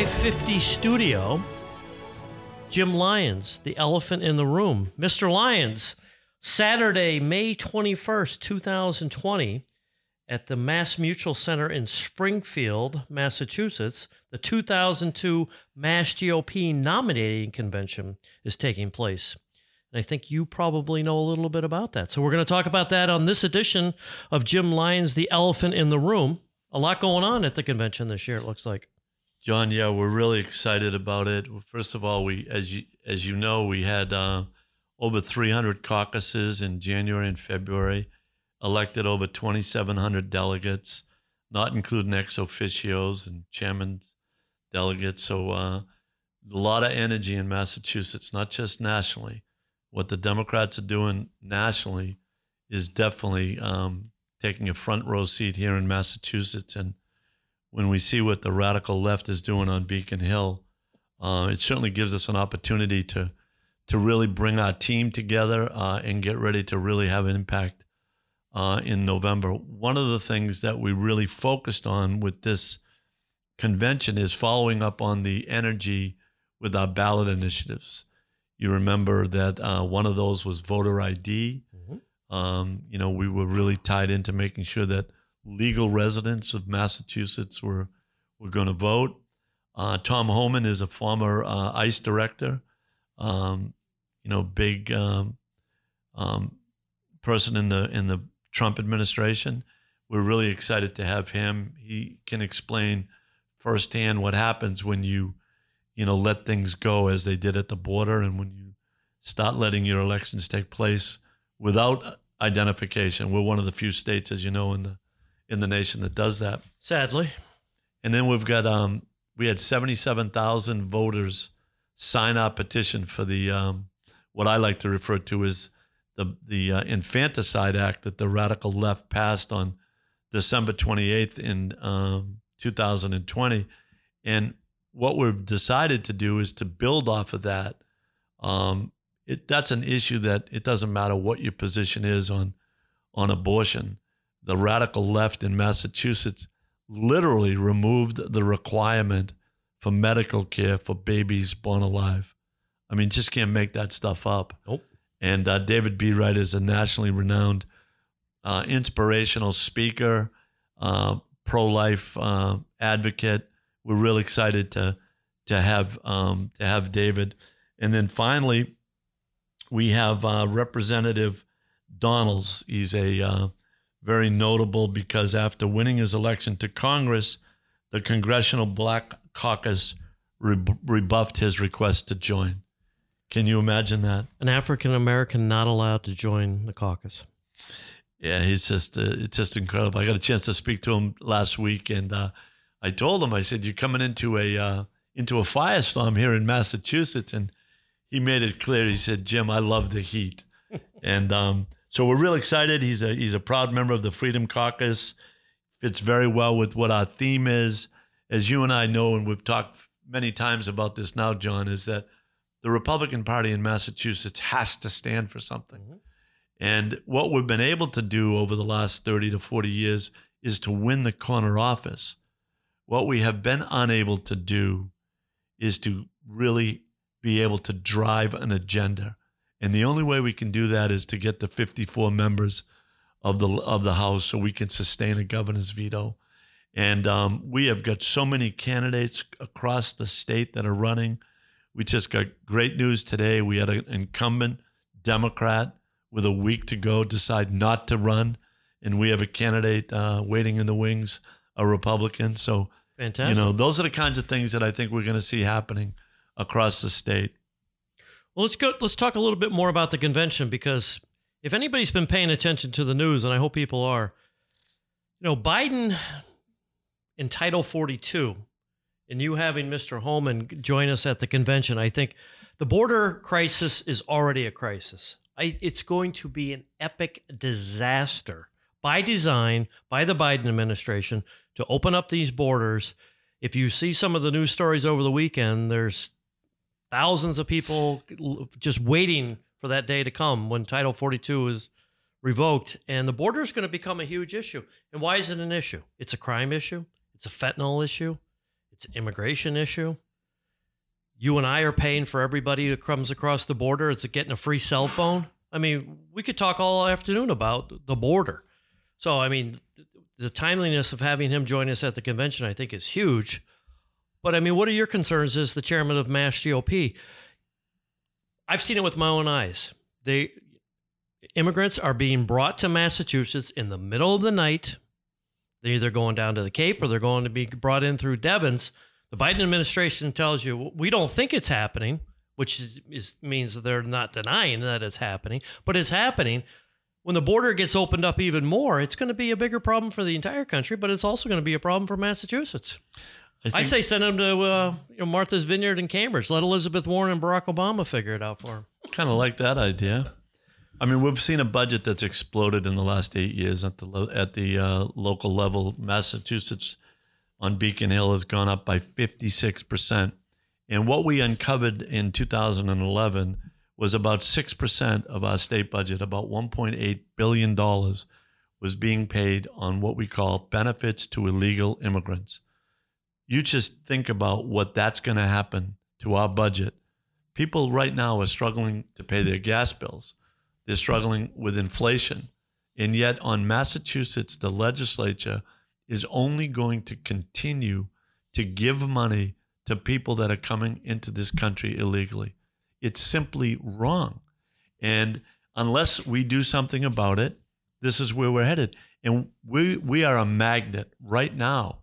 550 studio, Jim Lyons, the elephant in the room. Mr. Lyons, Saturday, May 21st, 2020, at the Mass Mutual Center in Springfield, Massachusetts, the 2002 Mass GOP nominating convention is taking place. And I think you probably know a little bit about that. So we're going to talk about that on this edition of Jim Lyons, the elephant in the room. A lot going on at the convention this year, it looks like. John, yeah, we're really excited about it. First of all, we, as you as you know, we had uh, over 300 caucuses in January and February, elected over 2,700 delegates, not including ex officios and chairman's delegates. So uh, a lot of energy in Massachusetts, not just nationally. What the Democrats are doing nationally is definitely um, taking a front row seat here in Massachusetts. And when we see what the radical left is doing on Beacon Hill, uh, it certainly gives us an opportunity to to really bring our team together uh, and get ready to really have an impact uh, in November. One of the things that we really focused on with this convention is following up on the energy with our ballot initiatives. You remember that uh, one of those was voter ID. Mm-hmm. Um, you know, we were really tied into making sure that legal residents of Massachusetts were were going to vote. Uh, Tom Homan is a former uh, ICE director, um, you know, big um, um, person in the in the Trump administration. We're really excited to have him. He can explain firsthand what happens when you, you know, let things go as they did at the border, and when you start letting your elections take place without identification. We're one of the few states, as you know, in the in the nation that does that. Sadly. And then we've got um, we had seventy seven thousand voters sign our petition for the um, what I like to refer to as the the uh, infanticide act that the radical left passed on December twenty eighth in um, two thousand and twenty, and what we've decided to do is to build off of that. Um, it, that's an issue that it doesn't matter what your position is on on abortion the radical left in Massachusetts literally removed the requirement for medical care for babies born alive. I mean, just can't make that stuff up. Nope. And uh, David Wright is a nationally renowned, uh, inspirational speaker, uh, pro-life uh, advocate. We're real excited to to have um, to have David. And then finally, we have uh, Representative Donalds. He's a uh, very notable because after winning his election to Congress, the Congressional Black Caucus rebuffed his request to join. Can you imagine that? An African American not allowed to join the caucus. Yeah, he's just uh, it's just incredible. I got a chance to speak to him last week, and uh, I told him I said you're coming into a uh, into a firestorm here in Massachusetts, and he made it clear. He said, "Jim, I love the heat," and um, so we're real excited. He's a he's a proud member of the Freedom Caucus. Fits very well with what our theme is. As you and I know, and we've talked many times about this now, John, is that the Republican Party in Massachusetts has to stand for something. Mm-hmm. And what we've been able to do over the last 30 to 40 years is to win the corner office. What we have been unable to do is to really be able to drive an agenda. And the only way we can do that is to get the 54 members of the of the House so we can sustain a governor's veto. And um, we have got so many candidates across the state that are running. We just got great news today. We had an incumbent Democrat with a week to go decide not to run, and we have a candidate uh, waiting in the wings, a Republican. So, Fantastic. you know, those are the kinds of things that I think we're going to see happening across the state. Well, let's go. Let's talk a little bit more about the convention because if anybody's been paying attention to the news, and I hope people are, you know, Biden in Title 42, and you having Mr. Homan join us at the convention, I think the border crisis is already a crisis. I, it's going to be an epic disaster by design by the Biden administration to open up these borders. If you see some of the news stories over the weekend, there's thousands of people just waiting for that day to come when Title 42 is revoked. And the border is going to become a huge issue. And why is it an issue? It's a crime issue, it's a fentanyl issue, It's an immigration issue. You and I are paying for everybody who comes across the border. It's getting a free cell phone. I mean, we could talk all afternoon about the border. So, I mean, the timeliness of having him join us at the convention, I think, is huge. But I mean, what are your concerns as the chairman of Mass GOP? I've seen it with my own eyes. They immigrants are being brought to Massachusetts in the middle of the night. They're either going down to the Cape or they're going to be brought in through Devens. The Biden administration tells you we don't think it's happening, which is, is, means they're not denying that it's happening, but it's happening. When the border gets opened up even more, it's going to be a bigger problem for the entire country, but it's also going to be a problem for Massachusetts. I, I say send them to uh, you know, Martha's Vineyard in Cambridge. Let Elizabeth Warren and Barack Obama figure it out for them. Kind of like that idea. I mean, we've seen a budget that's exploded in the last eight years at the at the uh, local level. Massachusetts on Beacon Hill has gone up by 56 percent, and what we uncovered in 2011 was about six percent of our state budget, about 1.8 billion dollars, was being paid on what we call benefits to illegal immigrants. You just think about what that's going to happen to our budget. People right now are struggling to pay their gas bills they're struggling with inflation. And yet, on Massachusetts, the legislature is only going to continue to give money to people that are coming into this country illegally. It's simply wrong. And unless we do something about it, this is where we're headed. And we, we are a magnet right now.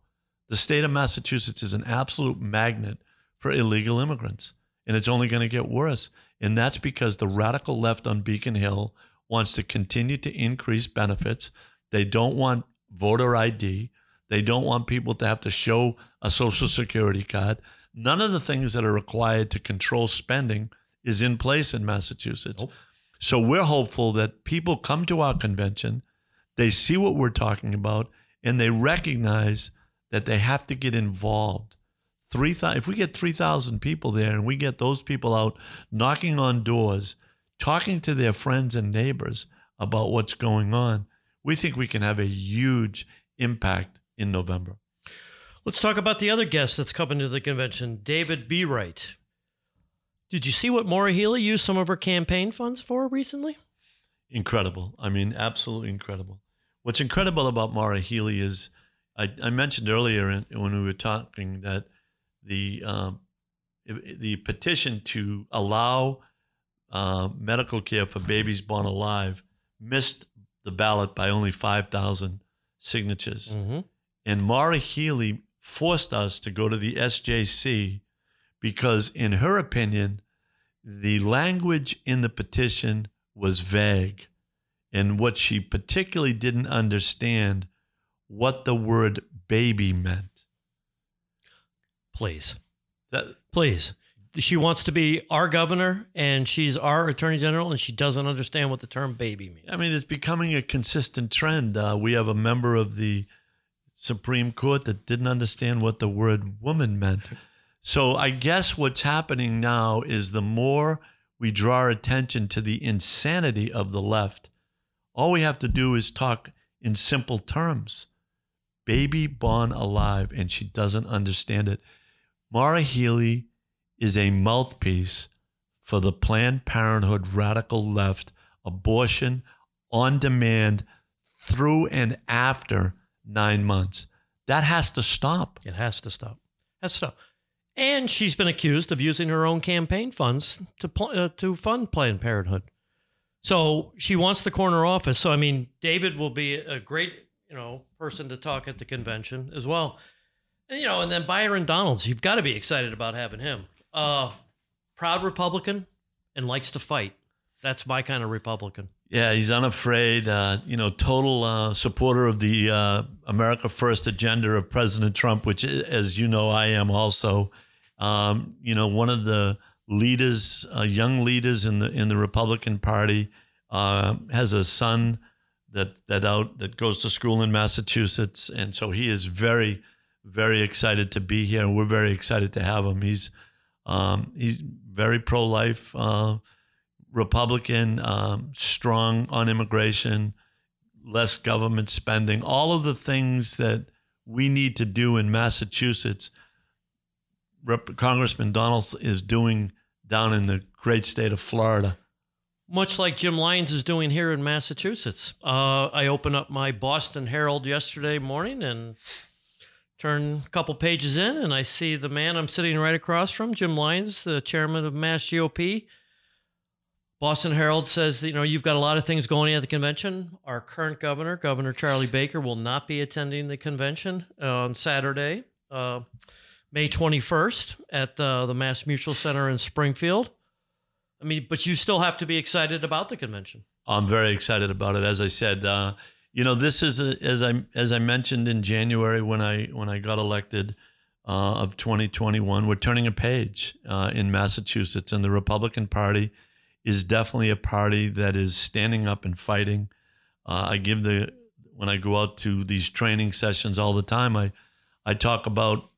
The state of Massachusetts is an absolute magnet for illegal immigrants, and it's only going to get worse. And that's because the radical left on Beacon Hill wants to continue to increase benefits. They don't want voter ID. They don't want people to have to show a social security card. None of the things that are required to control spending is in place in Massachusetts. Nope. So we're hopeful that people come to our convention, they see what we're talking about, and they recognize that they have to get involved three thousand. If we get three thousand people there, and we get those people out knocking on doors, talking to their friends and neighbors about what's going on, we think we can have a huge impact in November. Let's talk about the other guest that's coming to the convention, David Bereit. Did you see what Maura Healey used some of her campaign funds for recently? Incredible. I mean, absolutely incredible. What's incredible about Maura Healey is I, I mentioned earlier when we were talking that the um, the petition to allow uh, medical care for babies born alive missed the ballot by only 5,000 signatures. Mm-hmm. And Maura Healey forced us to go to the SJC because, in her opinion, the language in the petition was vague. And what she particularly didn't understand what the word baby meant. Please. That, Please. She wants to be our governor and she's our attorney general and she doesn't understand what the term baby means. I mean, it's becoming a consistent trend. Uh, we have a member of the Supreme Court that didn't understand what the word woman meant. So I guess what's happening now is the more we draw attention to the insanity of the left, all we have to do is talk in simple terms. Baby born alive, and she doesn't understand it. Maura Healey is a mouthpiece for the Planned Parenthood radical left, abortion on demand through and after nine months. That has to stop. It has to stop. Has to stop. And she's been accused of using her own campaign funds to uh, to fund Planned Parenthood. So she wants the corner office. So I mean, David will be a great you know person to talk at the convention as well. And, you know, and then Byron Donalds, you've got to be excited about having him. Uh, proud Republican and likes to fight. That's my kind of Republican. Yeah, he's unafraid. Uh, you know, total uh, supporter of the uh, America First agenda of President Trump, which, as you know, I am also. Um, you know, one of the leaders, uh, young leaders in the in the Republican Party, uh, has a son that that out that goes to school in Massachusetts, and so he is very very excited to be here, and we're very excited to have him. He's um, he's very pro life, uh, Republican, um, strong on immigration, less government spending, all of the things that we need to do in Massachusetts. Rep- Congressman Donald is doing down in the great state of Florida. Much like Jim Lyons is doing here in Massachusetts. Uh, I opened up my Boston Herald yesterday morning and turn a couple pages in, and I see the man I'm sitting right across from, Jim Lyons, the chairman of Mass GOP. Boston Herald says, you know, you've got a lot of things going on at the convention. Our current governor, Governor Charlie Baker, will not be attending the convention uh, on Saturday, uh, May 21st, at the, the Mass Mutual Center in Springfield. I mean, but you still have to be excited about the convention. I'm very excited about it. As I said, uh, you know, this is a, as I as I mentioned in January when I when I got elected uh, of 2021, we're turning a page uh, in Massachusetts, and the Republican Party is definitely a party that is standing up and fighting. Uh, I give the when I go out to these training sessions all the time. I I talk about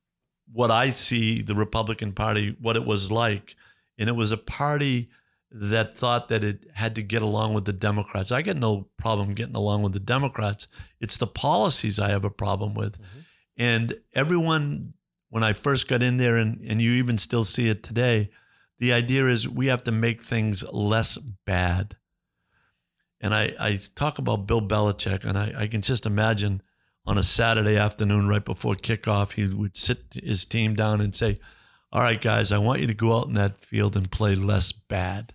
what I see the Republican Party, what it was like, and it was a party that thought that it had to get along with the Democrats. I get no problem getting along with the Democrats. It's the policies I have a problem with. Mm-hmm. And everyone, when I first got in there, and, and you even still see it today, the idea is we have to make things less bad. And I, I talk about Bill Belichick, and I, I can just imagine on a Saturday afternoon right before kickoff, he would sit his team down and say, All right, guys, I want you to go out in that field and play less bad.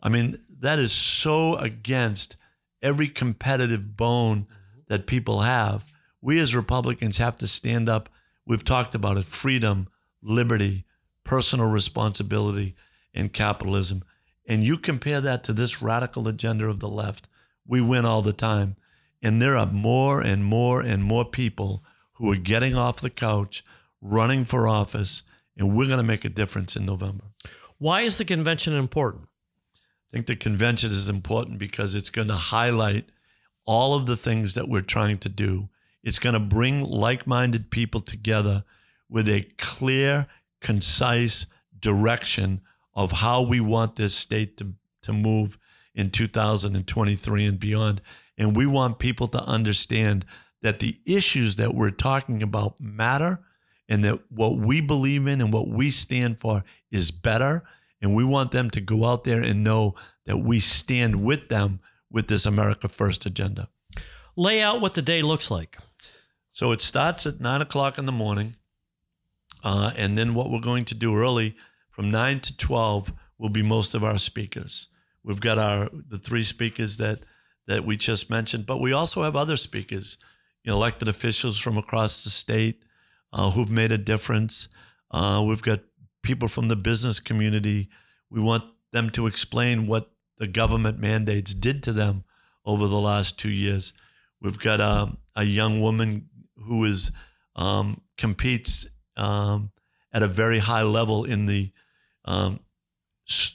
I mean, that is so against every competitive bone that people have. We as Republicans have to stand up. We've talked about it freedom, liberty, personal responsibility, and capitalism. And you compare that to this radical agenda of the left, we win all the time. And there are more and more and more people who are getting off the couch, running for office, and we're going to make a difference in November. Why is the convention important? I think the convention is important because it's going to highlight all of the things that we're trying to do. It's going to bring like minded people together with a clear concise direction of how we want this state to, to move in 2023 and beyond. And we want people to understand that the issues that we're talking about matter and that what we believe in and what we stand for is better. And we want them to go out there and know that we stand with them with this America First agenda. Lay out what the day looks like. So it starts at nine o'clock in the morning. Uh, and then what we're going to do early from 9 to 12 will be most of our speakers. We've got our the three speakers that that we just mentioned, but we also have other speakers, you know, elected officials from across the state uh, who've made a difference. Uh, we've got people from the business community. We want them to explain what the government mandates did to them over the last two years. We've got um, a young woman who is um, competes um, at a very high level in the um,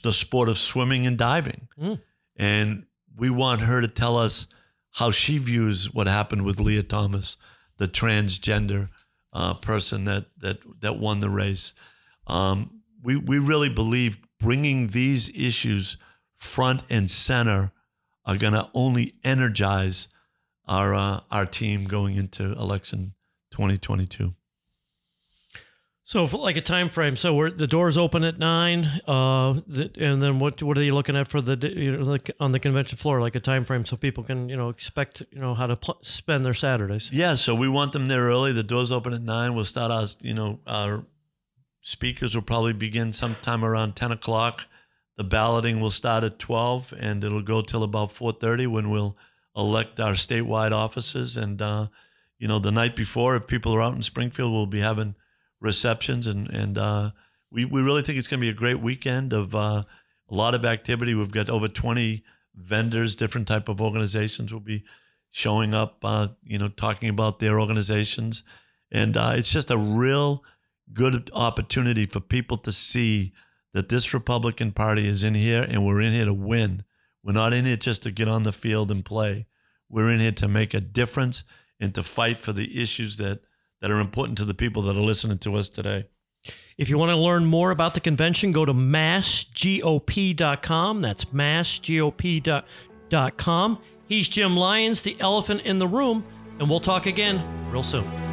the sport of swimming and diving, mm. and we want her to tell us how she views what happened with Lia Thomas, the transgender uh, person that that that won the race. Um, we we really believe bringing these issues front and center are going to only energize our uh, our team going into election 2022. So, for like a time frame. So, we're, the doors open at nine, uh, and then what? What are you looking at for the you know, like on the convention floor? Like a time frame, so people can you know expect you know how to pl- spend their Saturdays. Yeah, so we want them there early. The doors open at nine. We'll start our you know our speakers will probably begin sometime around ten o'clock. The balloting will start at twelve, and it'll go till about four thirty when we'll elect our statewide offices. And uh, you know, the night before, if people are out in Springfield, we'll be having receptions, and and uh, we we really think it's going to be a great weekend of uh, a lot of activity. We've got over twenty vendors, different type of organizations will be showing up, uh, you know, talking about their organizations, and uh, it's just a real good opportunity for people to see that this Republican Party is in here, and we're in here to win. We're not in here just to get on the field and play. We're in here to make a difference and to fight for the issues that that are important to the people that are listening to us today. If you want to learn more about the convention, go to massgop.com. That's massgop.com. He's Jim Lyons, the elephant in the room, and we'll talk again real soon.